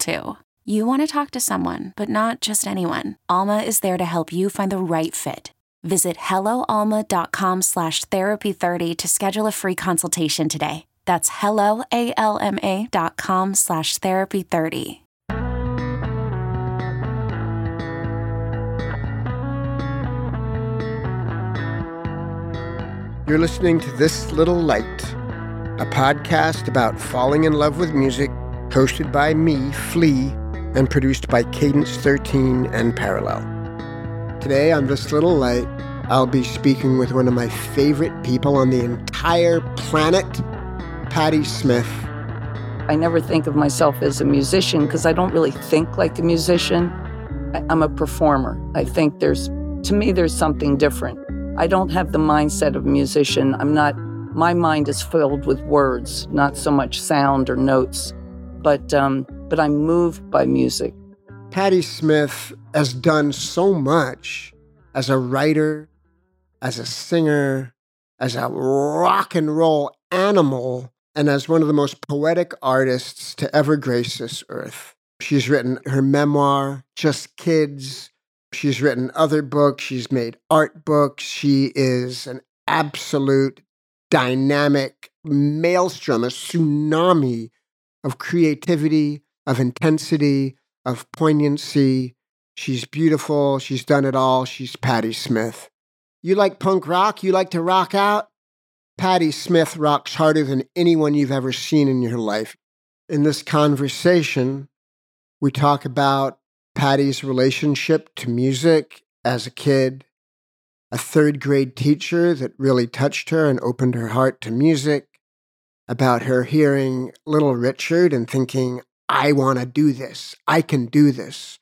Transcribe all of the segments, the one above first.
too. You want to talk to someone, but not just anyone. Alma is there to help you find the right fit. Visit helloalma.com slash therapy30 to schedule a free consultation today. That's helloalma dot com slash therapy30. You're listening to This Little Light, a podcast about falling in love with music, hosted by me, Flea, and produced by Cadence 13 and Parallel. Today on This Little Light, I'll be speaking with one of my favorite people on the entire planet, Patti Smith. I never think of myself as a musician because I don't really think like a musician. I'm a performer. I think there's, to me, there's something different. I don't have the mindset of a musician. I'm not, my mind is filled with words, not so much sound or notes, but, um, but I'm moved by music. Patti Smith has done so much as a writer, as a singer, as a rock and roll animal, and as one of the most poetic artists to ever grace this earth. She's written her memoir, Just Kids. She's written other books. She's made art books. She is an absolute dynamic maelstrom, a tsunami of creativity, of intensity, of poignancy. She's beautiful. She's done it all. She's Patti Smith. You like punk rock? You like to rock out? Patti Smith rocks harder than anyone you've ever seen in your life. In this conversation, we talk about Patti's relationship to music as a kid, a third grade teacher that really touched her and opened her heart to music, about her hearing Little Richard and thinking, I want to do this, I can do this,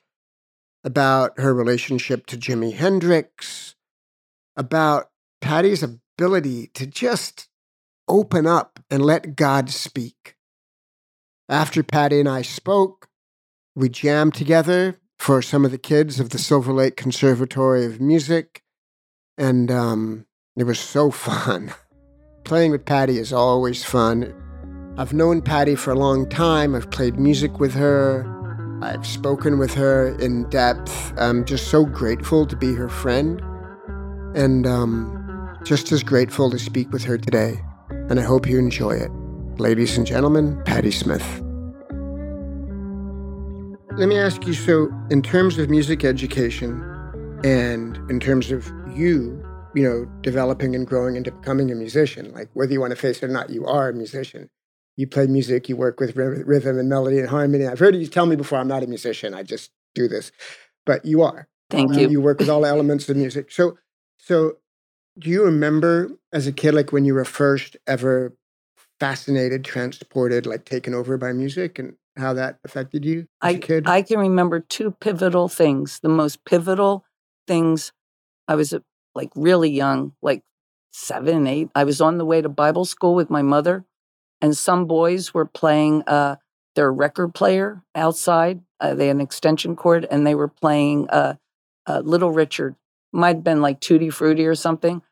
about her relationship to Jimi Hendrix, about Patti's ability to just open up and let God speak. After Patti and I spoke, we jammed together for some of the kids of the Silverlake Conservatory of Music, and um, it was so fun. Playing with Patti is always fun. I've known Patti for a long time. I've played music with her. I've spoken with her in depth. I'm just so grateful to be her friend, and um, just as grateful to speak with her today. And I hope you enjoy it. Ladies and gentlemen, Patti Smith. Let me ask you so, in terms of music education and in terms of you, you know, developing and growing into becoming a musician, like whether you want to face it or not, you are a musician. You play music, you work with rhythm and melody and harmony. I've heard you tell me before, I'm not a musician, I just do this. But you are. Thank um, you. You work with all elements of music. So, so do you remember as a kid, like when you were first ever fascinated, transported, like taken over by music and how that affected you as I, a kid? I can remember two pivotal things. The most pivotal things, I was like really young, like seven, eight. I was on the way to Bible school with my mother, and some boys were playing uh, their record player outside. Uh, they had an extension cord, and they were playing uh, uh, Little Richard. Might have been like Tutti Frutti or something.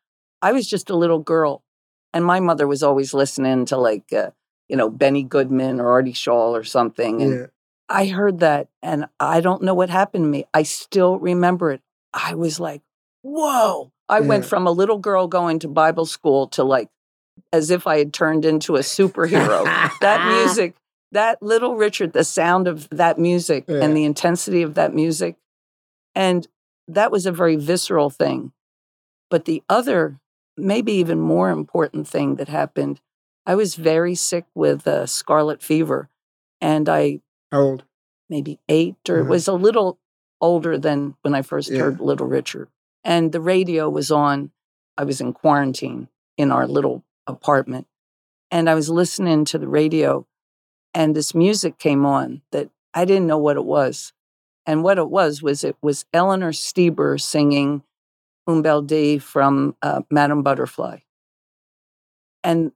I was just a little girl, and my mother was always listening to like uh, you know Benny Goodman or Artie Shaw or something. And yeah. I heard that, and I don't know what happened to me. I still remember it. I was like, "Whoa!" I went from a little girl going to Bible school to like as if I had turned into a superhero. that music, that Little Richard, the sound of that music Yeah. and the intensity of that music, and that was a very visceral thing. But the other, maybe even more important thing that happened, I was very sick with uh, scarlet fever, and I How old? maybe eight or it Mhm. was a little older than when I first Yeah. heard Little Richard. And the radio was on. I was in quarantine in our little apartment, and I was listening to the radio, and this music came on that I didn't know what it was. And what it was was it was Eleanor Steber singing Un Bel from uh, Madame Butterfly. And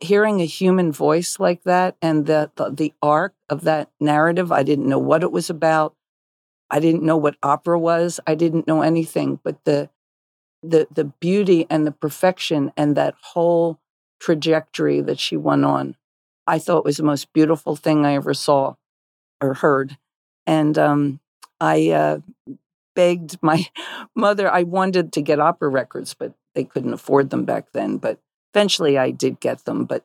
hearing a human voice like that and the, the the arc of that narrative, I didn't know what it was about. I didn't know what opera was. I didn't know anything, but the the the beauty and the perfection and that whole trajectory that she went on, I thought was the most beautiful thing I ever saw or heard. And um, I uh, begged my mother. I wanted to get opera records, but they couldn't afford them back then. But eventually I did get them. But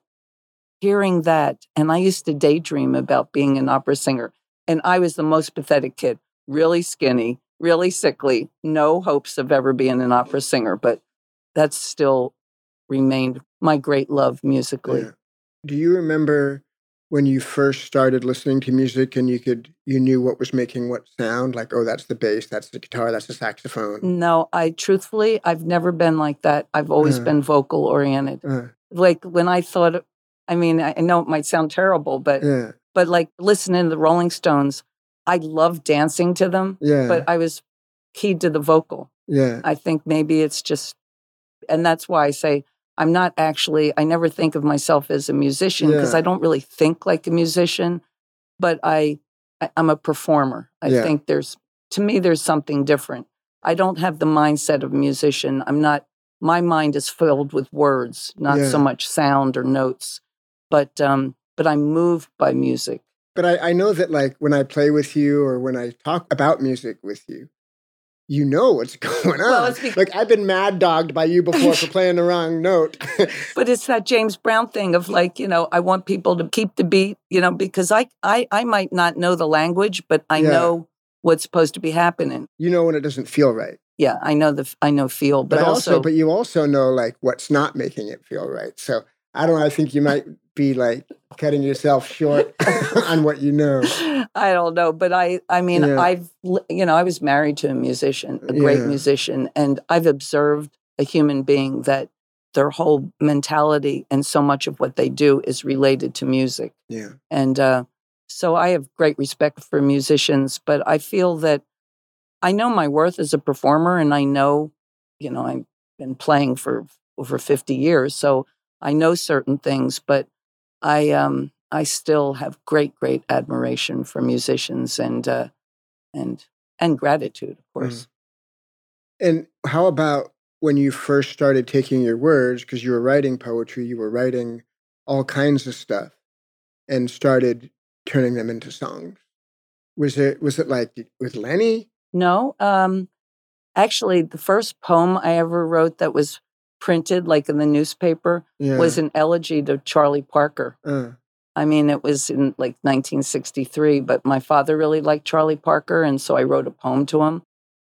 hearing that, and I used to daydream about being an opera singer. And I was the most pathetic kid, really skinny, really sickly, no hopes of ever being an opera singer. But that's still remained my great love musically. Yeah. Do you remember when you first started listening to music and you could you knew what was making what sound like oh that's the bass that's the guitar that's the saxophone no i truthfully i've never been like that i've always uh, been vocal oriented uh, like when i thought i mean i know it might sound terrible but yeah. but like listening to the rolling stones i love dancing to them yeah but i was keyed to the vocal yeah i think maybe it's just and that's why i say I'm not actually, I never think of myself as a musician because yeah. I don't really think like a musician, but I, I am a performer. I yeah. think there's, to me, there's something different. I don't have the mindset of a musician. I'm not, my mind is filled with words, not yeah. so much sound or notes, but, um, but I'm moved by music. But I, I know that like when I play with you or when I talk about music with you, you know what's going on. Well, because- like I've been mad dogged by you before for playing the wrong note. but it's that James Brown thing of like, you know, I want people to keep the beat, you know, because I I I might not know the language, but I yeah. know what's supposed to be happening. You know when it doesn't feel right. Yeah, I know the I know feel, but, but also, also but you also know like what's not making it feel right. So I don't I think you might be like cutting yourself short on what you know. I don't know, but I I mean yeah. I've you know I was married to a musician, a great yeah. musician, and I've observed a human being that their whole mentality and so much of what they do is related to music. Yeah. And uh, so I have great respect for musicians, but I feel that I know my worth as a performer and I know, you know, I've been playing for over 50 years, so I know certain things, but I um I still have great great admiration for musicians and uh, and and gratitude, of mm-hmm. course. Mm. And how about when you first started taking your words because you were writing poetry, you were writing all kinds of stuff, and started turning them into songs? Was it was it like with Lenny? No, um, actually, the first poem I ever wrote that was printed like in the newspaper yeah. was an elegy to Charlie Parker. Uh. I mean, it was in like 1963, but my father really liked Charlie Parker, and so I wrote a poem to him.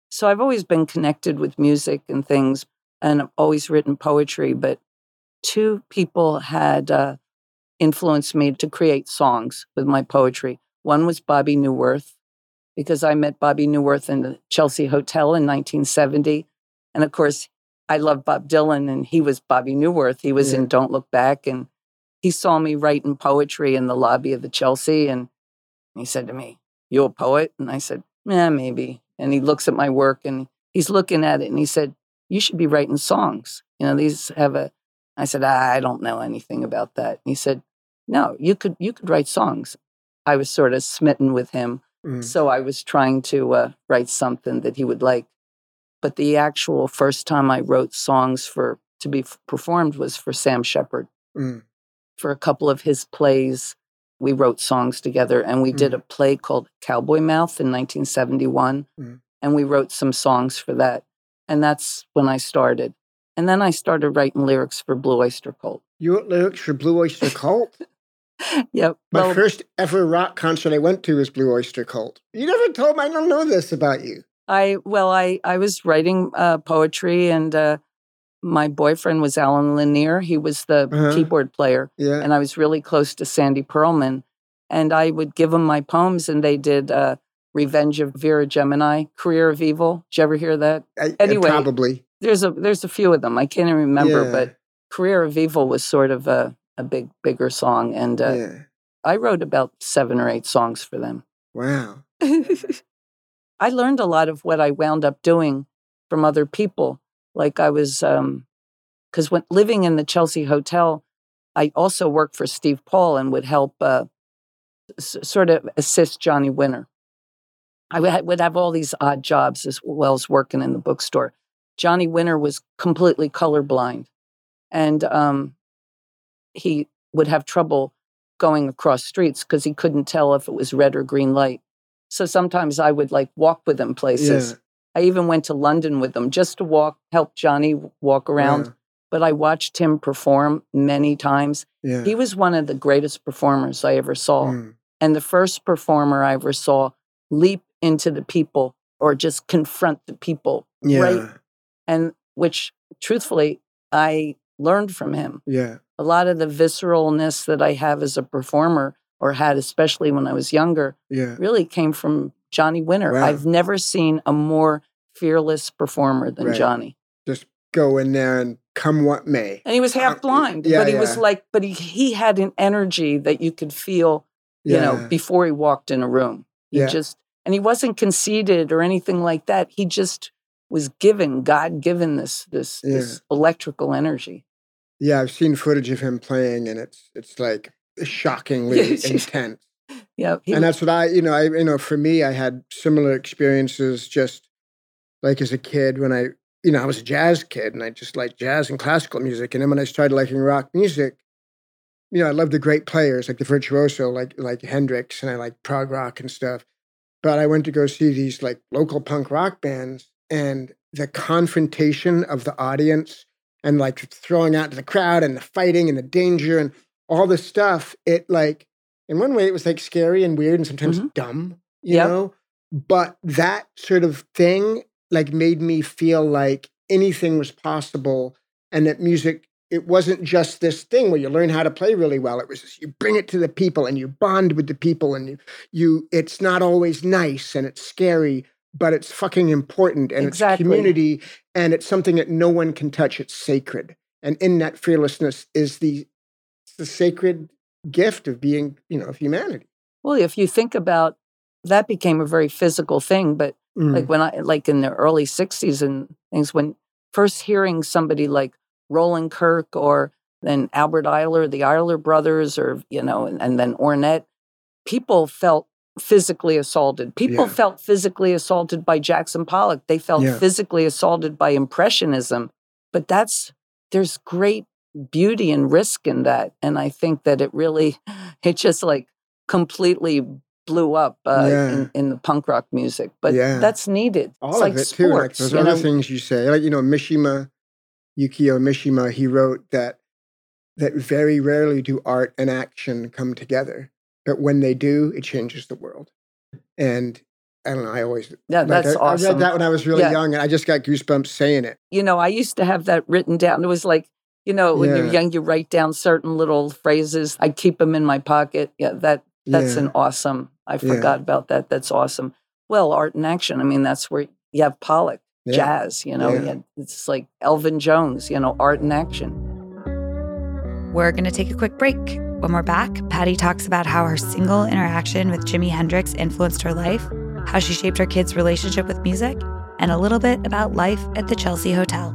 So I've always been connected with music and things, and I've always written poetry. But two people had uh, influenced me to create songs with my poetry. One was Bobby Neuwirth, because I met Bobby Neuwirth in the Chelsea Hotel in 1970. And of course, I love Bob Dylan, and he was Bobby Neuwirth. He was yeah. in Don't Look Back, and he saw me writing poetry in the lobby of the Chelsea, and he said to me, "You a poet?" And I said, "Yeah, maybe." And he looks at my work, and he's looking at it, and he said, "You should be writing songs. You know, these have a." I said, "I don't know anything about that." And he said, "No, you could you could write songs." I was sort of smitten with him, mm. so I was trying to uh, write something that he would like. But the actual first time I wrote songs for to be f- performed was for Sam Shepard. Mm. For a couple of his plays, we wrote songs together, and we mm. did a play called Cowboy Mouth in 1971, mm. and we wrote some songs for that. And that's when I started. And then I started writing lyrics for Blue Oyster Cult. You wrote lyrics for Blue Oyster Cult? yep. My well, first ever rock concert I went to was Blue Oyster Cult. You never told me I don't know this about you. I well, I I was writing uh, poetry, and uh, my boyfriend was Allen Lanier. He was the uh-huh. keyboard player, yeah. and I was really close to Sandy Pearlman. And I would give them my poems, and they did uh, "Revenge of Vera Gemini," "Career of Evil." Did you ever hear that? I, anyway, probably. There's a there's a few of them. I can't even remember, yeah. but "Career of Evil" was sort of a a big bigger song, and uh, yeah. I wrote about seven or eight songs for them. Wow. I learned a lot of what I wound up doing from other people. Like I was, um, because when living in the Chelsea Hotel, I also worked for Steve Paul and would help uh, s- sort of assist Johnny Winter. I would would have all these odd jobs as well as working in the bookstore. Johnny Winter was completely colorblind, and um, he would have trouble going across streets because he couldn't tell if it was red or green light. So sometimes I would like walk with them places. Yeah. I even went to London with them just to walk, help Johnny walk around. Wow. But I watched him perform many times. Yeah. He was one of the greatest performers I ever saw. Mm. And the first performer I ever saw leap into the people or just confront the people. Yeah. Right. And which truthfully, I learned from him. Yeah. A lot of the visceralness that I have as a performer or had, especially when I was younger, Yeah. really came from Johnny Winter. Wow. I've never seen a more fearless performer than Right. Johnny. Just go in there and come what may. And he was half um, blind, yeah, but he was like, but he, he had an energy that you could feel, you know, before he walked in a room. He Yeah. just, and he wasn't conceited or anything like that. He just was given, God given this, this, this electrical energy. Yeah, I've seen footage of him playing, and it's it's like shockingly intense. Yeah. He, and that's what I, you know, I, you know, for me, I had similar experiences just like as a kid when I, you know, I was a jazz kid and I just liked jazz and classical music. And then when I started liking rock music, you know, I loved the great players like the virtuoso, like like Hendrix, and I like prog rock and stuff. But I went to go see these like local punk rock bands, and the confrontation of the audience and like throwing out to the crowd and the fighting and the danger and all this stuff, it like in one way it was like scary and weird and sometimes Mhm. dumb, you Yep. know? But that sort of thing like made me feel like anything was possible and that music it wasn't just this thing where you learn how to play really well. It was just, you bring it to the people and you bond with the people and you you it's not always nice and it's scary, but it's fucking important and Exactly. it's community and it's something that no one can touch. It's sacred. And in that fearlessness is the the sacred gift of being, you know, of humanity. well, if you think about that became a very physical thing, but Mm. like when I like in the early '60s and things when first hearing somebody like Roland Kirk or then Albert Ayler, the Ayler brothers, or you know, and, and then Ornette, people felt physically assaulted. People Yeah. felt physically assaulted by Jackson Pollock. They felt Yeah. physically assaulted by Impressionism. But that's there's great beauty and risk in that, and I think that it really, it just like completely blew up uh, Yeah. in, in the punk rock music. But Yeah. that's needed. all it's of like it too. Like sports. you other know? things you say, like you know, Mishima, Yukio Mishima, he wrote that that very rarely do art and action come together, but when they do, it changes the world. And I don't know. I always Yeah, like, that's I, I awesome. read that when I was really Yeah. young, and I just got goosebumps saying it. you know, I used to have that written down. It was like, you know, when you're young, you write down certain little phrases. I keep them in my pocket. Yeah, that that's Yeah. an awesome. I Yeah. forgot about that. That's awesome. Well, art and action. I mean, that's where you have Pollock, Yeah. jazz. You know, Yeah. you it's like Elvin Jones. You know, art and action. We're going to take a quick break. When we're back, Patti talks about how her single interaction with Jimi Hendrix influenced her life, how she shaped her kids' relationship with music, and a little bit about life at the Chelsea Hotel.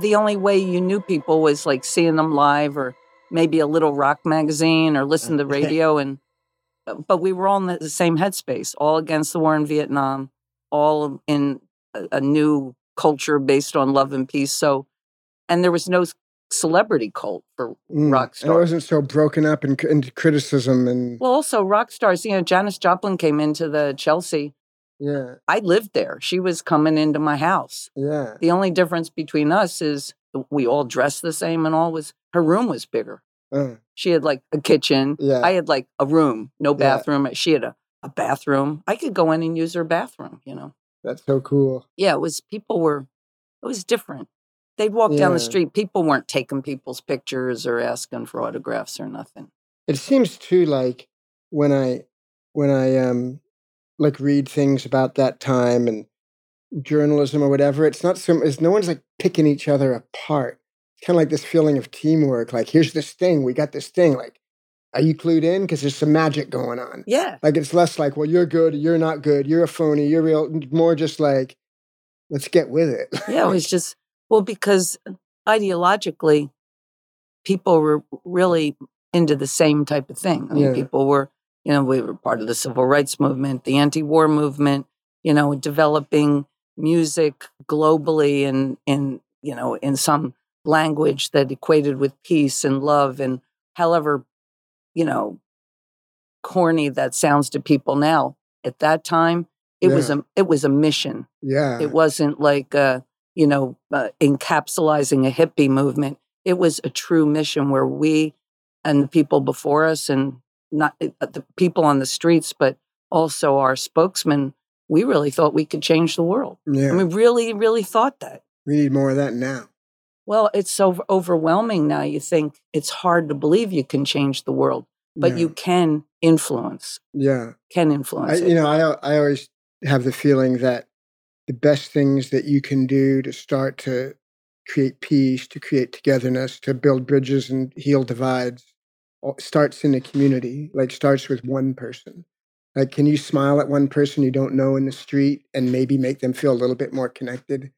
The only way you knew people was like seeing them live or maybe a little rock magazine or listen to the radio and uh, but we were all in the same headspace, all against the war in Vietnam, all in a, a new culture based on love and peace. So, and there was no celebrity cult for Mm. rock And It wasn't so broken up in, into criticism and Well, also rock stars. You know, Janis Joplin came into the Chelsea. Yeah, I lived there. She was coming into my house. yeah. The only difference between us is we all dressed the same and all was her room was bigger. Uh, She had like a kitchen. Yeah. I had like a room, no Yeah. bathroom. She had a, a bathroom. I could go in and use her bathroom, you know. that's so cool. Yeah, it was people were it was different. They'd walk down the street, people weren't taking people's pictures or asking for autographs or nothing. It seems too like when I when I um like read things about that time and journalism or whatever, it's not so it's no one's like picking each other apart. It's kind of like this feeling of teamwork. Like, here's this thing, we got this thing. Like, are you clued in? Because there's some magic going on. Yeah. Like it's less like, well, you're good, you're not good, you're a phony, you're real. More just like, let's get with it. Yeah, it was just well because ideologically, people were really into the same type of thing. I mean, Yeah. people were, you know, we were part of the civil rights movement, the anti-war movement, you know, developing music globally and in, you know, in some language that equated with peace and love and however, you know, corny that sounds to people now. At that time, it was a it was a mission. yeah. It wasn't like, uh, you know, uh, encapsulating a hippie movement. It was a true mission where we and the people before us, and not uh, the people on the streets, but also our spokesman, we really thought we could change the world. yeah. I mean, really, really thought that. we need more of that now. Well, it's so overwhelming now. You think it's hard to believe you can change the world, but Yeah. you can influence, Yeah. can I, influence it. you know, I I always have the feeling that the best things that you can do to start to create peace, to create togetherness, to build bridges and heal divides, starts in the community. Like starts with one person. Like, can you smile at one person you don't know in the street and maybe make them feel a little bit more connected?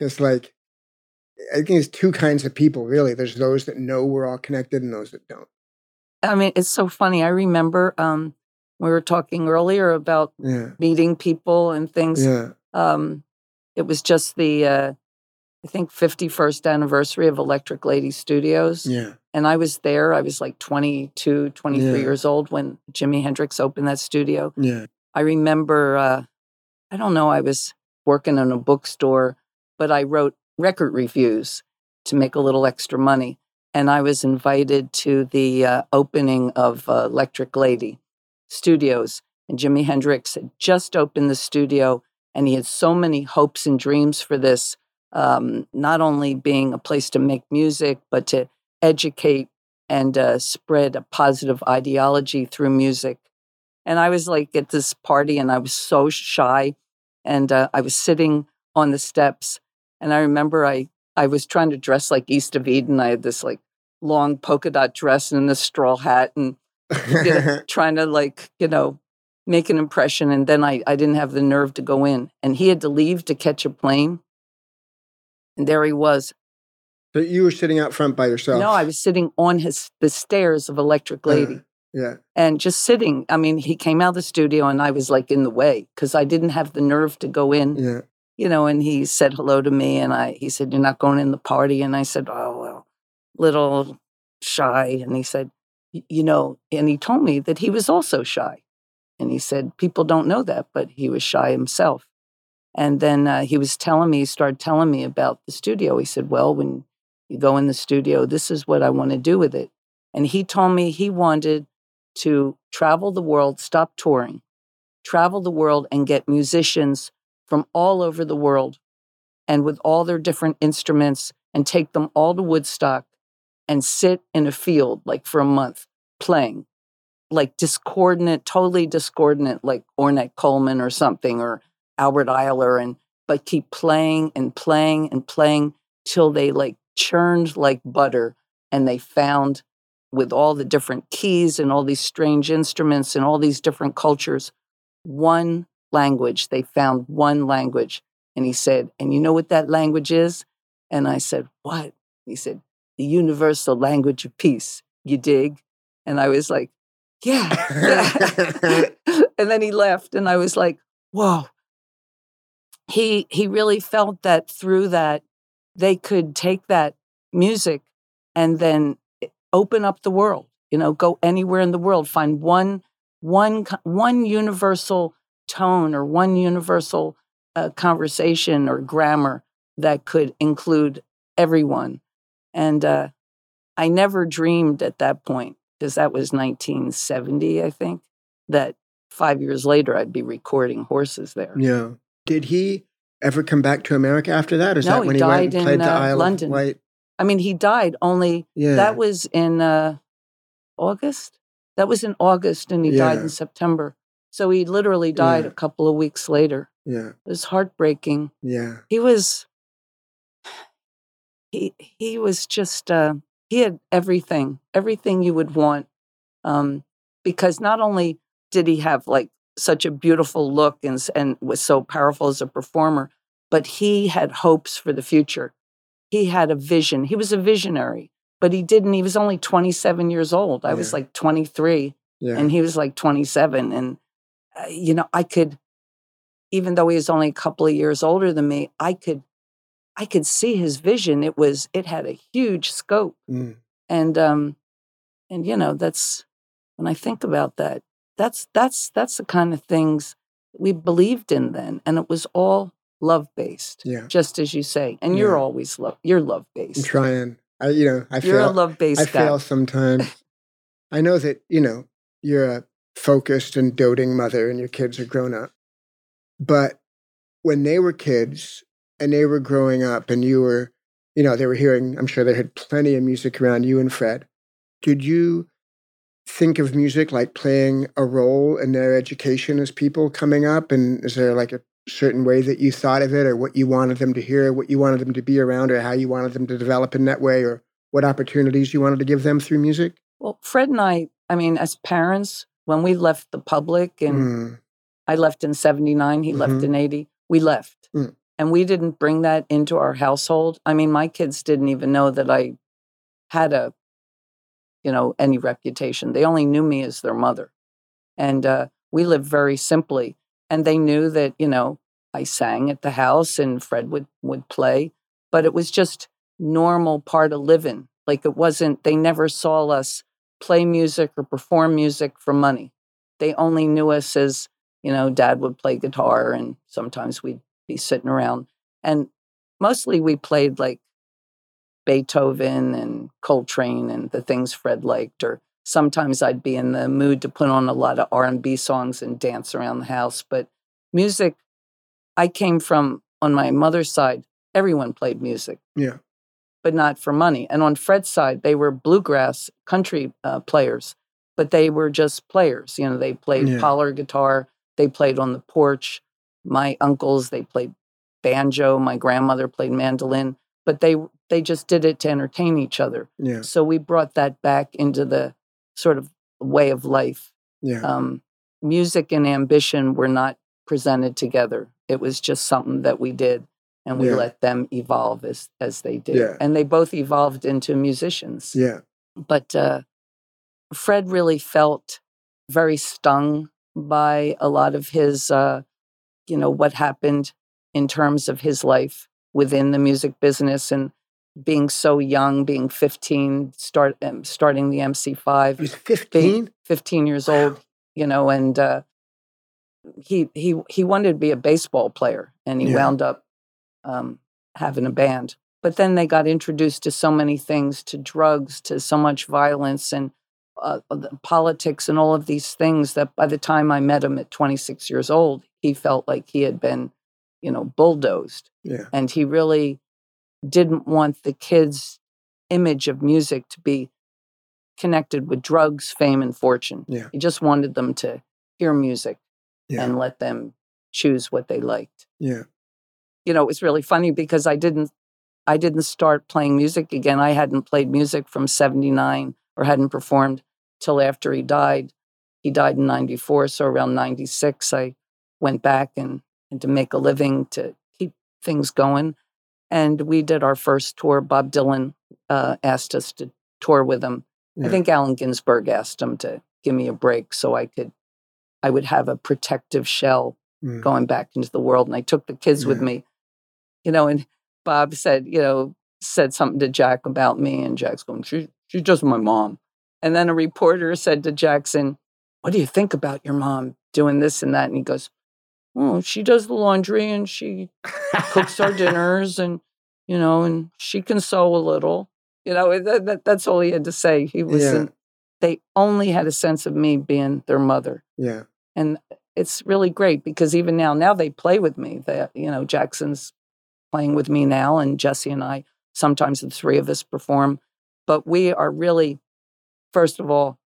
It's like I think there's two kinds of people really. There's those that know we're all connected and those that don't. I mean, it's so funny. I remember um, we were talking earlier about Yeah. meeting people and things. Yeah. Um, it was just the, uh, I think, 51st anniversary of Electric Lady Studios. Yeah. And I was there. I was like 22, 23 Yeah. years old when Jimi Hendrix opened that studio. Yeah. I remember, uh, I don't know, I was working in a bookstore, but I wrote record reviews to make a little extra money. And I was invited to the uh, opening of uh, Electric Lady Studios. And Jimi Hendrix had just opened the studio, and he had so many hopes and dreams for this, um, not only being a place to make music, but to educate and uh, spread a positive ideology through music. And I was like at this party and I was so shy. And uh, I was sitting on the steps. And I remember I, I was trying to dress like East of Eden. I had this like long polka dot dress and this straw hat and you know, trying to like, you know, make an impression. And then I, I didn't have the nerve to go in. And he had to leave to catch a plane. And there he was. So you were sitting out front by yourself. No, I was sitting on his the stairs of Electric Lady. Uh, yeah. and just sitting. I mean, he came out of the studio and I was like in the way because I didn't have the nerve to go in, Yeah. you know. And he said hello to me and I, he said, You're not going in the party. And I said, Oh, well, little shy. And he said, You know, and he told me that he was also shy. And he said, People don't know that, but he was shy himself. And then uh, he was telling me, he started telling me about the studio. He said, Well, when you go in the studio, this is what I want to do with it. And he told me he wanted to travel the world, stop touring, travel the world and get musicians from all over the world and with all their different instruments and take them all to Woodstock and sit in a field like for a month playing like discordant, totally discordant, like Ornette Coleman or something or Albert Ayler and but keep playing and playing and playing till they like churned like butter and they found with all the different keys and all these strange instruments and all these different cultures, one language. They found one language. And he said, And you know what that language is? And I said, What? He said, The universal language of peace. You dig? And I was like, Yeah. yeah. and then he left, and I was like, Whoa. He he really felt that through that they could take that music and then open up the world. You know, go anywhere in the world, find one one one universal tone or one universal uh, conversation or grammar that could include everyone. And uh, I never dreamed at that point, because that was 1970, I think, that five years later I'd be recording horses there. Yeah. Did he ever come back to America after that? Or is no, that when he, he, went died and played in the uh, Isle London. of Wight? I mean, he died only, Yeah. that was in uh, August. That was in August, and he died in September. So he literally died Yeah. a couple of weeks later. yeah. It was heartbreaking. Yeah. he was he he was just uh he had everything everything you would want um because not only did he have like such a beautiful look and and was so powerful as a performer but he had hopes for the future. He had a vision. He was a visionary but he didn't he was only 27 years old. I was like 23 Yeah. and he was like 27 and uh, you know i could even though he was only a couple of years older than me i could i could see his vision. It was it had a huge scope. Mm. and um and you know that's when i think about that that's that's that's the kind of things we believed in then and it was all love based Yeah. just as you say and you're always love you're love based. I'm trying. I, you know, I you're fail. a love based I guy fail sometimes. I know that, you know, you're a focused and doting mother and your kids are grown up. But when they were kids and they were growing up and you were, you know, they were hearing, I'm sure they had plenty of music around you and Fred. Did you think of music like playing a role in their education as people coming up? And is there like a certain way that you thought of it or what you wanted them to hear, what you wanted them to be around, or how you wanted them to develop in that way, or what opportunities you wanted to give them through music? well fred and i i mean as parents when we left the public and Mm, I left in 79, he left Mhm. in 80. We left. Mm. And we didn't bring that into our household. I mean, my kids didn't even know that I had a, you know, any reputation. They only knew me as their mother. And uh, we lived very simply. And they knew that, you know, I sang at the house and Fred would, would play, but it was just normal part of living. Like it wasn't, they never saw us play music or perform music for money. They only knew us as, you know, dad would play guitar and sometimes we'd be sitting around. And mostly we played like Beethoven and Coltrane and the things Fred liked or sometimes I'd be in the mood to put on a lot of R&B songs and dance around the house, but music I came from on my mother's side, everyone played music yeah. but not for money. And on Fred's side, they were bluegrass country uh, players, but they were just players. You know, they played Yeah. guitar, they played on the porch. My uncles, they played banjo. My grandmother played mandolin, but they they just did it to entertain each other. Yeah. So we brought that back into the sort of way of life. Yeah. Um, music and ambition were not presented together. It was just something that we did, and we Yeah. let them evolve as as they did. Yeah. And they both evolved into musicians. yeah. But uh, Fred really felt very stung by a lot of his, uh, you know, what happened in terms of his life within the music business and being so young, being 15, start um, starting the MC5. He was 15? 15 years old, you know, and uh, he he he wanted to be a baseball player, and he Yeah. wound up um, having a band. But then they got introduced to so many things, to drugs, to so much violence, and uh, the politics, and all of these things. That by the time I met him at 26 years old, he felt like he had been, you know, bulldozed Yeah. and he really didn't want the kids' image of music to be connected with drugs, fame, and fortune. Yeah. He just wanted them to hear music Yeah. and let them choose what they liked. Yeah. You know, it was really funny because I didn't I didn't start playing music again. I hadn't played music from 79 or hadn't performed till after he died. He died in 94, so around 96 I went back and, and to make a living to things going. And we did our first tour. Bob Dylan uh, asked us to tour with him I think Allen Ginsberg asked him to give me a break so I could, I would have a protective shell Mm. going back into the world. And I took the kids with me, you know, and Bob said, you know, said something to Jack about me. And Jack's going, she, she's just my mom. And then a reporter said to Jackson, what do you think about your mom doing this and that? And he goes, oh, she does the laundry and she cooks our dinners and, you know, and she can sew a little. You know, that, that, that's all he had to say. He was, Yeah. they only had a sense of me being their mother yeah. and it's really great because even now now they play with me that you know jackson's playing with me now and jesse and i sometimes the three of us perform but we are really first of all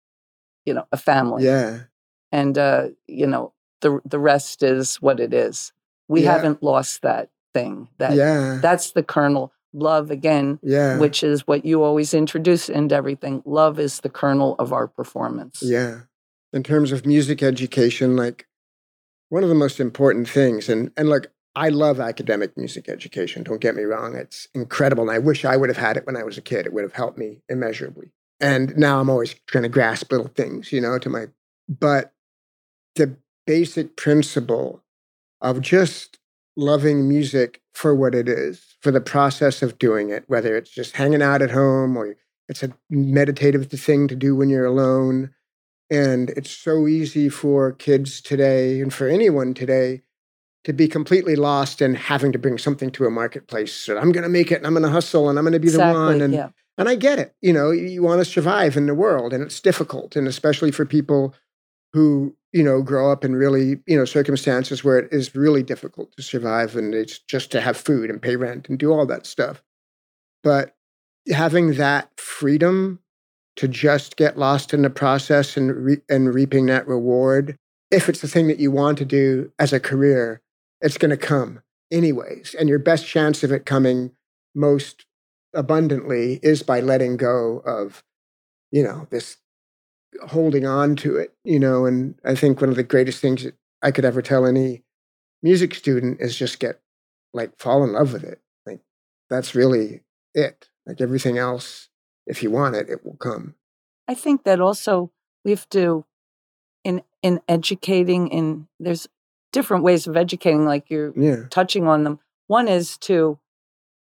you know a family Yeah. and uh you know the the rest is what it is we Yeah. haven't lost that thing that yeah. that's the kernel love again yeah. which is what you always introduce into everything love is the kernel of our performance Yeah. In terms of music education, like one of the most important things, and, and look, I love academic music education. Don't get me wrong. It's incredible. And I wish I would have had it when I was a kid. It would have helped me immeasurably. And now I'm always trying to grasp little things, you know, to my, but the basic principle of just loving music for what it is, for the process of doing it, whether it's just hanging out at home or it's a meditative thing to do when you're alone. And it's so easy for kids today and for anyone today to be completely lost and having to bring something to a marketplace. So I'm going to make it and I'm going to hustle and I'm going to be the one. And, yeah and I get it. You know, you want to survive in the world and it's difficult. And especially for people who, you know, grow up in really, you know, circumstances where it is really difficult to survive and it's just to have food and pay rent and do all that stuff. But having that freedom to just get lost in the process and re- and reaping that reward, if it's the thing that you want to do as a career, it's going to come anyways. And your best chance of it coming most abundantly is by letting go of, you know, this holding on to it, you know. And I think one of the greatest things that I could ever tell any music student is just get like fall in love with it. Like that's really it. Like everything else, if you want it, it will come. I think that also we have to in in educating in there's different ways of educating like you're Yeah. touching on them. One is to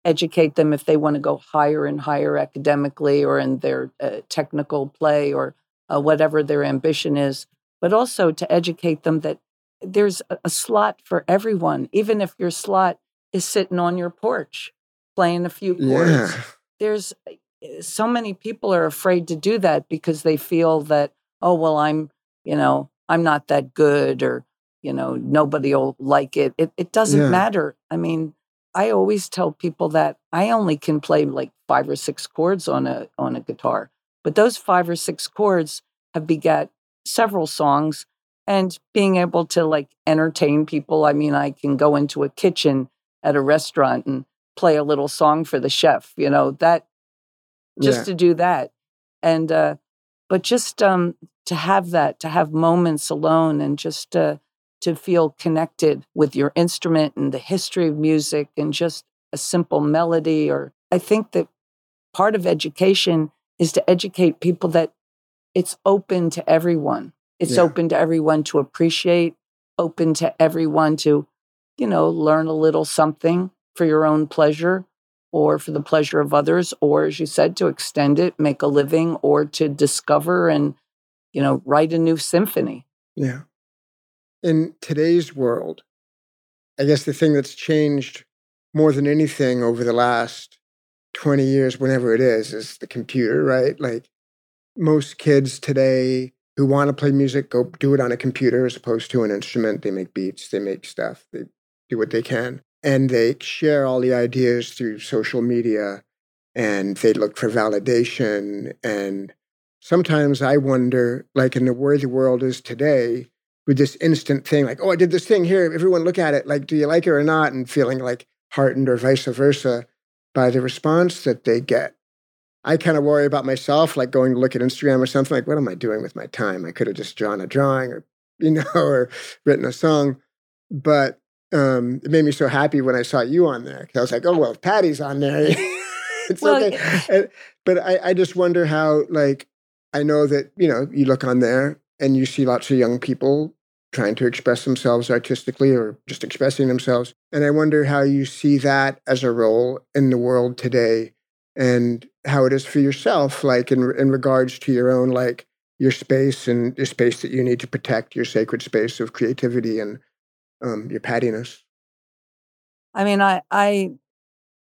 educate them if they want to go higher and higher academically or in their uh, technical play or uh, whatever their ambition is, but also to educate them that there's a, a slot for everyone, even if your slot is sitting on your porch playing a few chords Yeah. there's uh, so many people are afraid to do that because they feel that oh well i'm you know i'm not that good or you know nobody will like it it, it doesn't Yeah. matter i mean i always tell people that i only can play like five or six chords on a on a guitar but those five or six chords have begat several songs and being able to like entertain people i mean i can go into a kitchen at a restaurant and play a little song for the chef you know that just Yeah. to do that and uh but just um to have that to have moments alone and just uh to feel connected with your instrument and the history of music and just a simple melody or i think that part of education is to educate people that it's open to everyone it's Yeah. open to everyone to appreciate open to everyone to you know learn a little something for your own pleasure or for the pleasure of others, or as you said, to extend it, make a living, or to discover and, you know, write a new symphony. Yeah. In today's world, I guess the thing that's changed more than anything over the last 20 years, whenever it is, is the computer, right? Like most kids today who want to play music go do it on a computer as opposed to an instrument. They make beats, they make stuff, they do what they can. And they share all the ideas through social media and they look for validation. And sometimes I wonder, like in the way the world is today, with this instant thing, like, oh, I did this thing here, everyone look at it, like, do you like it or not? And feeling like heartened or vice versa by the response that they get. I kind of worry about myself, like going to look at Instagram or something, like, what am I doing with my time? I could have just drawn a drawing or, you know, or written a song. But um, it made me so happy when I saw you on there. I was like, oh, well, if Patti's on there, it's Well, okay. And- but I, I just wonder how, like, I know that, you know, you look on there and you see lots of young people trying to express themselves artistically or just expressing themselves. And I wonder how you see that as a role in the world today and how it is for yourself, like in, in regards to your own, like your space and the space that you need to protect, your sacred space of creativity and um, your pattiness. I mean, I, I,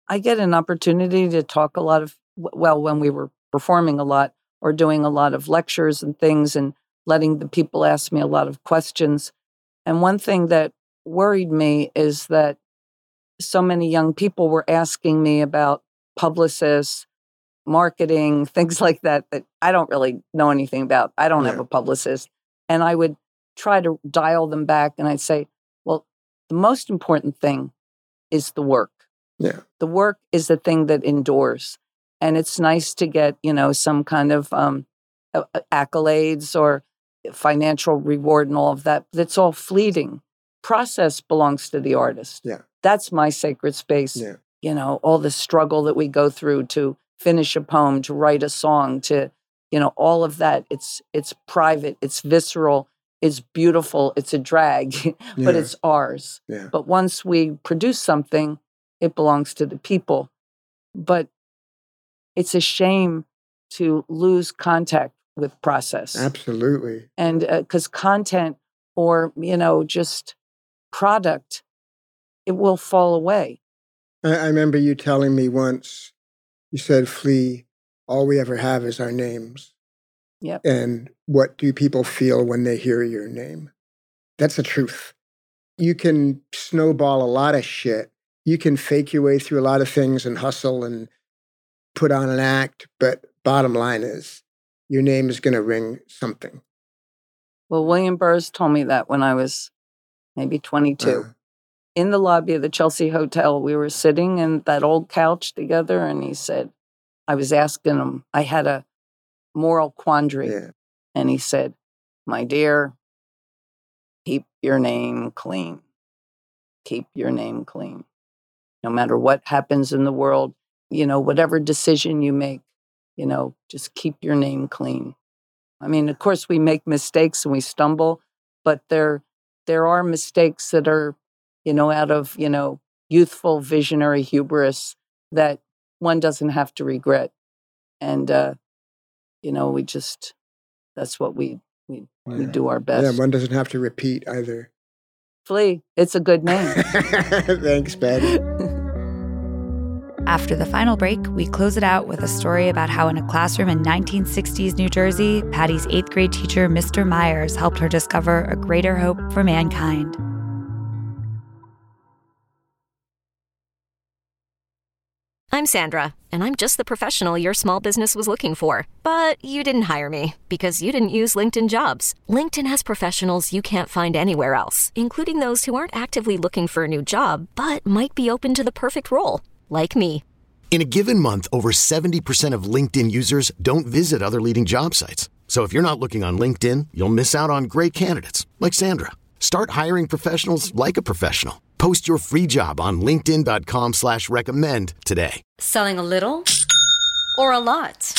I get an opportunity to talk a lot of, well, when we were performing a lot or doing a lot of lectures and things and letting the people ask me a lot of questions. And one thing that worried me is that so many young people were asking me about publicists, marketing, things like that, that I don't really know anything about. I don't yeah. have a publicist. And I would try to dial them back and I'd say, well, the most important thing is the work. Yeah. The work is the thing that endures. And it's nice to get, you know, some kind of um, accolades or financial reward and all of that. That's all fleeting. Process belongs to the artist. Yeah. That's my sacred space. Yeah. You know, all the struggle that we go through to finish a poem, to write a song, to, you know, all of that. It's it's private, it's visceral, it's beautiful, it's a drag, but yeah. it's ours. Yeah. But once we produce something, it belongs to the people. But it's a shame to lose contact with process. Absolutely. And because uh, content or, you know, just product, it will fall away. I, I remember you telling me once, you said, Flea, all we ever have is our names. Yep. And what do people feel when they hear your name? That's the truth. You can snowball a lot of shit. You can fake your way through a lot of things and hustle and put on an act. But bottom line is, your name is going to ring something. Well, William Burroughs told me that when I was maybe 22. Uh-huh. In the lobby of the Chelsea Hotel, we were sitting in that old couch together, and he said, I was asking him, I had a moral quandary. Yeah. And he said, My dear, keep your name clean. Keep your name clean. No matter what happens in the world, you know, whatever decision you make, you know, just keep your name clean. I mean, of course, we make mistakes and we stumble, but there there are mistakes that are, you know, out of you know youthful visionary hubris that one doesn't have to regret, and uh, you know, we just that's what we we we do our best. Yeah, one doesn't have to repeat either. Flea, it's a good name. Thanks, Patti. After the final break, we close it out with a story about how, in a classroom in 1960s New Jersey, Patti's eighth grade teacher, Mr. Myers, helped her discover a greater hope for mankind. I'm Sandra, and I'm just the professional your small business was looking for. But you didn't hire me because you didn't use LinkedIn jobs. LinkedIn has professionals you can't find anywhere else, including those who aren't actively looking for a new job but might be open to the perfect role like me. In a given month, over 70% of LinkedIn users don't visit other leading job sites. So if you're not looking on LinkedIn, you'll miss out on great candidates like Sandra. Start hiring professionals like a professional. Post your free job on LinkedIn.com slash recommend today. Selling a little or a lot?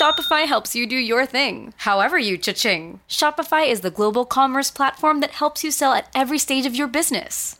Shopify helps you do your thing, however you cha-ching. Shopify is the global commerce platform that helps you sell at every stage of your business.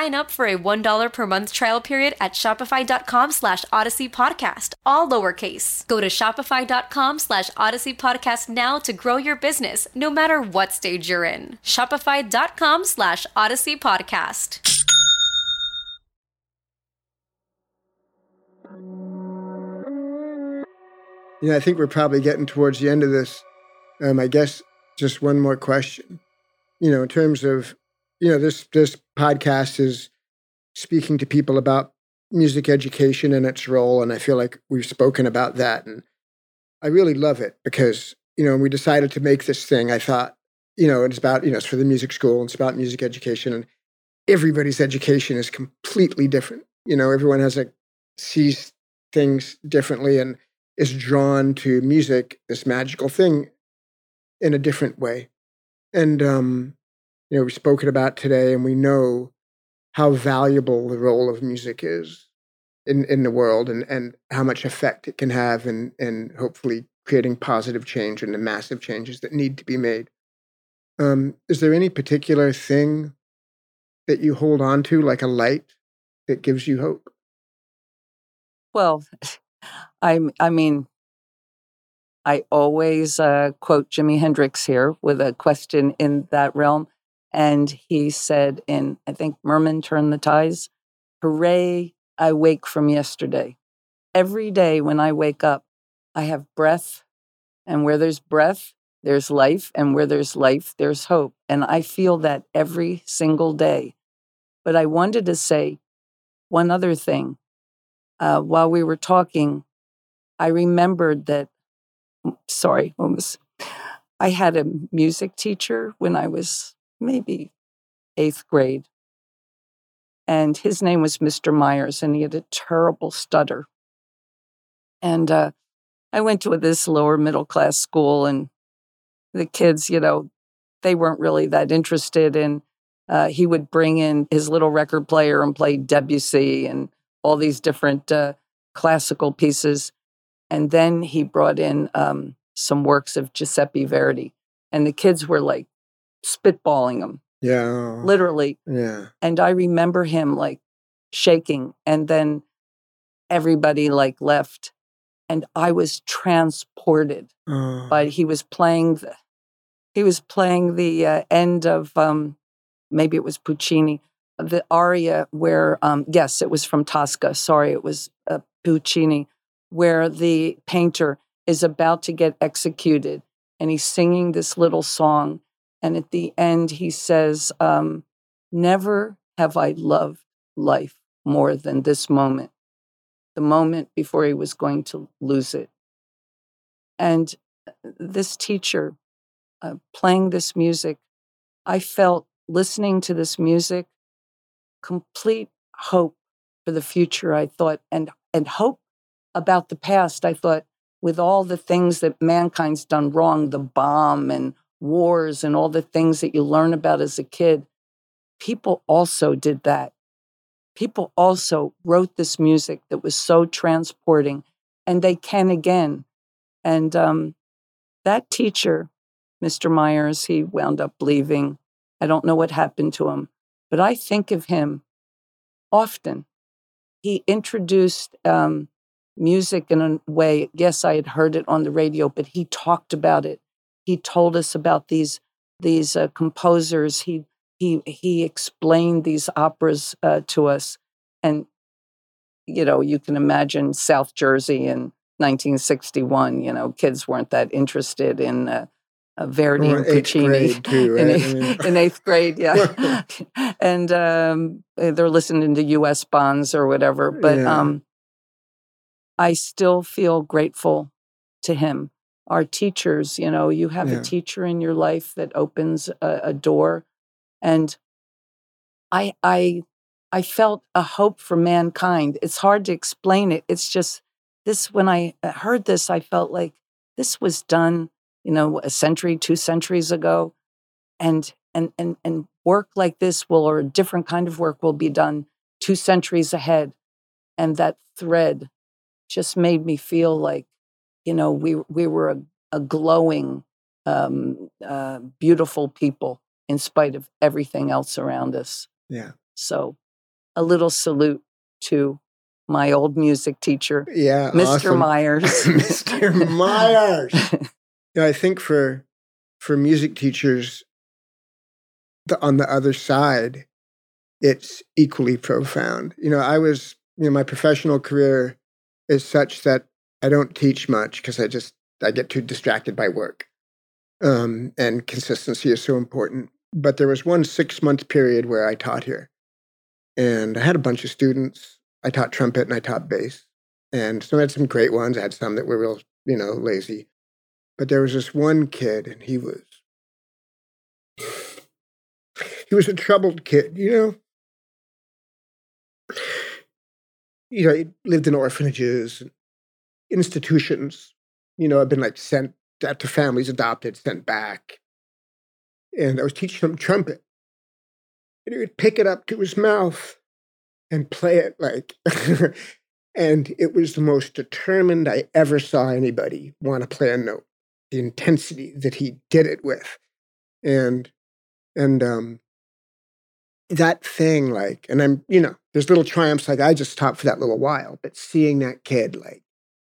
Sign up for a $1 per month trial period at Shopify.com slash Odyssey Podcast, all lowercase. Go to Shopify.com slash Odyssey Podcast now to grow your business, no matter what stage you're in. Shopify.com slash Odyssey Podcast. Know, I think we're probably getting towards the end of this. Um, I guess just one more question. You know, in terms of, you know, this this podcast is speaking to people about music education and its role, and I feel like we've spoken about that, and I really love it because you know, when we decided to make this thing, I thought, you know, it's about you know, it's for the music school, it's about music education, and everybody's education is completely different. You know, everyone has a sees things differently and is drawn to music, this magical thing, in a different way. And, um, you know, we've spoken about today, and we know how valuable the role of music is in, in the world and, and how much effect it can have in, in hopefully creating positive change and the massive changes that need to be made. Um, is there any particular thing that you hold on to, like a light that gives you hope? Well, I I mean, I always uh, quote Jimi Hendrix here with a question in that realm, and he said in I think Merman turned the Ties, "Hooray! I wake from yesterday. Every day when I wake up, I have breath, and where there's breath, there's life, and where there's life, there's hope. And I feel that every single day. But I wanted to say one other thing. Uh, while we were talking, I remembered that, sorry, almost, I had a music teacher when I was maybe eighth grade. And his name was Mr. Myers, and he had a terrible stutter. And uh, I went to this lower middle class school, and the kids, you know, they weren't really that interested in. Uh, he would bring in his little record player and play Debussy and all these different uh, classical pieces. And then he brought in um, some works of Giuseppe Verdi. And the kids were like spitballing them. Yeah. Literally. Yeah. And I remember him like shaking. And then everybody like left. And I was transported Oh. but he was playing the he was playing the uh, end of um, maybe it was Puccini, the aria where um, yes, it was from Tosca. Sorry, it was uh, Puccini, where the painter is about to get executed, and he's singing this little song, and at the end he says, um, "Never have I loved life more than this moment." The moment before he was going to lose it. And uh, this teacher uh, playing this music, I felt listening to this music complete hope for the future. I thought, and and hope about the past. I thought, with all the things that mankind's done wrong, the bomb and wars and all the things that you learn about as a kid, people also did that. People also wrote this music that was so transporting, and they can again. And um, that teacher, Mr. Myers, he wound up leaving. I don't know what happened to him, but I think of him often. He introduced um, music in a way, yes, I had heard it on the radio, but he talked about it. He told us about these these uh, composers. He he he explained these operas uh, to us, and you know you can imagine South Jersey in 1961. You know, kids weren't that interested in uh, uh, Verdi Or and Puccini too, in, eighth, I mean- in eighth grade. Yeah, and um, they're listening to U.S. bonds or whatever. But Yeah. um, I still feel grateful to him. Our teachers, you know, you have Yeah. a teacher in your life that opens a, a door, and I, I, I felt a hope for mankind. It's hard to explain it. It's just this. When I uh, heard this, I felt like this was done, you know, a century, two centuries ago, and and and and work like this will, or a different kind of work will be done two centuries ahead, and that thread just made me feel like, you know, we we were a, a glowing, um, uh, beautiful people in spite of everything else around us. Yeah. So a little salute to my old music teacher, Yeah, Mr. awesome. Myers. Mr. Myers. You know, I think for for music teachers the, on the other side, it's equally profound. You know, I was, you know, my professional career is such that I don't teach much because I just I get too distracted by work. Um, and consistency is so important. But there was one six month period where I taught here, and I had a bunch of students. I taught trumpet and I taught bass, and so I had some great ones. I had some that were real, you know, lazy. But there was this one kid, and he was he was a troubled kid, you know. You know, he lived in orphanages, and institutions. You know, have been like sent to families adopted, sent back. And I was teaching him trumpet, and he would pick it up to his mouth and play it like. and it was the most determined I ever saw anybody want to play a note. The intensity that he did it with, and and um, that thing like and i'm you know there's little triumphs like i just stopped for that little while but seeing that kid like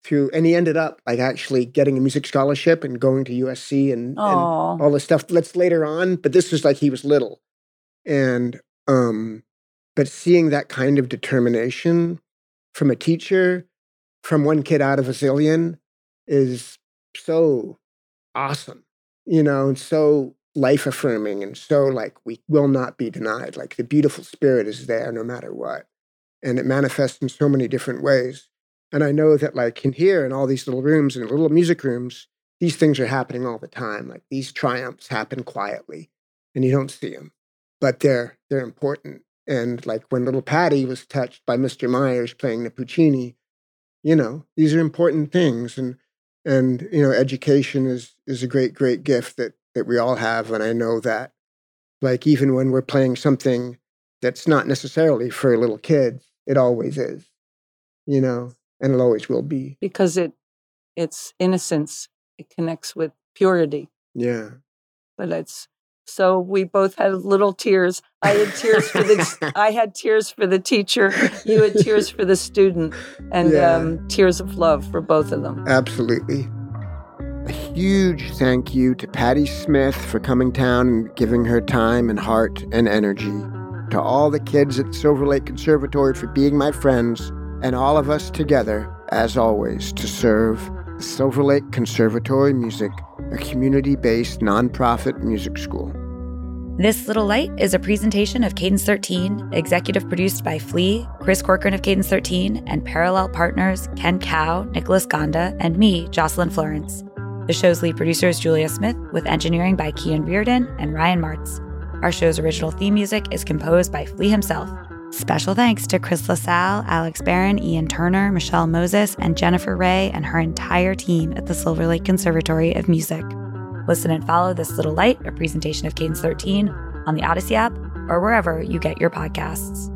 through and he ended up like actually getting a music scholarship and going to usc and, and all this stuff that's later on but this was like he was little. And um but seeing that kind of determination from a teacher from one kid out of a zillion is so awesome you know and so life affirming and so like we will not be denied. Like the beautiful spirit is there no matter what and it manifests in so many different ways and i know that like in here in all these little rooms and little music rooms these things are happening all the time like these triumphs happen quietly and you don't see them but they're they're important. And like when little Patti was touched by mr myers playing the puccini you know these are important things and and you know education is is a great great gift that that we all have and i know that like even when we're playing something that's not necessarily for little kids it always is you know and it always will be because it it's innocence. It connects with purity. yeah But it's so we both had little tears. I had tears for the I had tears for the teacher. You had tears for the student, and Yeah. um, tears of love for both of them. absolutely a huge thank you to Patti Smith for coming down and giving her time and heart and energy to all the kids at Silverlake conservatory for being my friends and all of us together as always to serve Silverlake conservatory music a community-based nonprofit music school This Little Light is a presentation of Cadence 13, executive produced by Flea, Chris Corcoran of Cadence 13, and parallel partners Ken Kao, Nicholas Gonda, and me, Jocelyn Florence. The show's lead producer is Julia Smith, with engineering by Kian Reardon and Ryan Martz. Our show's original theme music is composed by Flea himself. Special thanks to Chris LaSalle, Alex Barron, Ian Turner, Michelle Moses, and Jennifer Ray and her entire team at the Silverlake Conservatory of Music. Listen and follow This Little Light, a presentation of Cadence 13, on the Odyssey app or wherever you get your podcasts.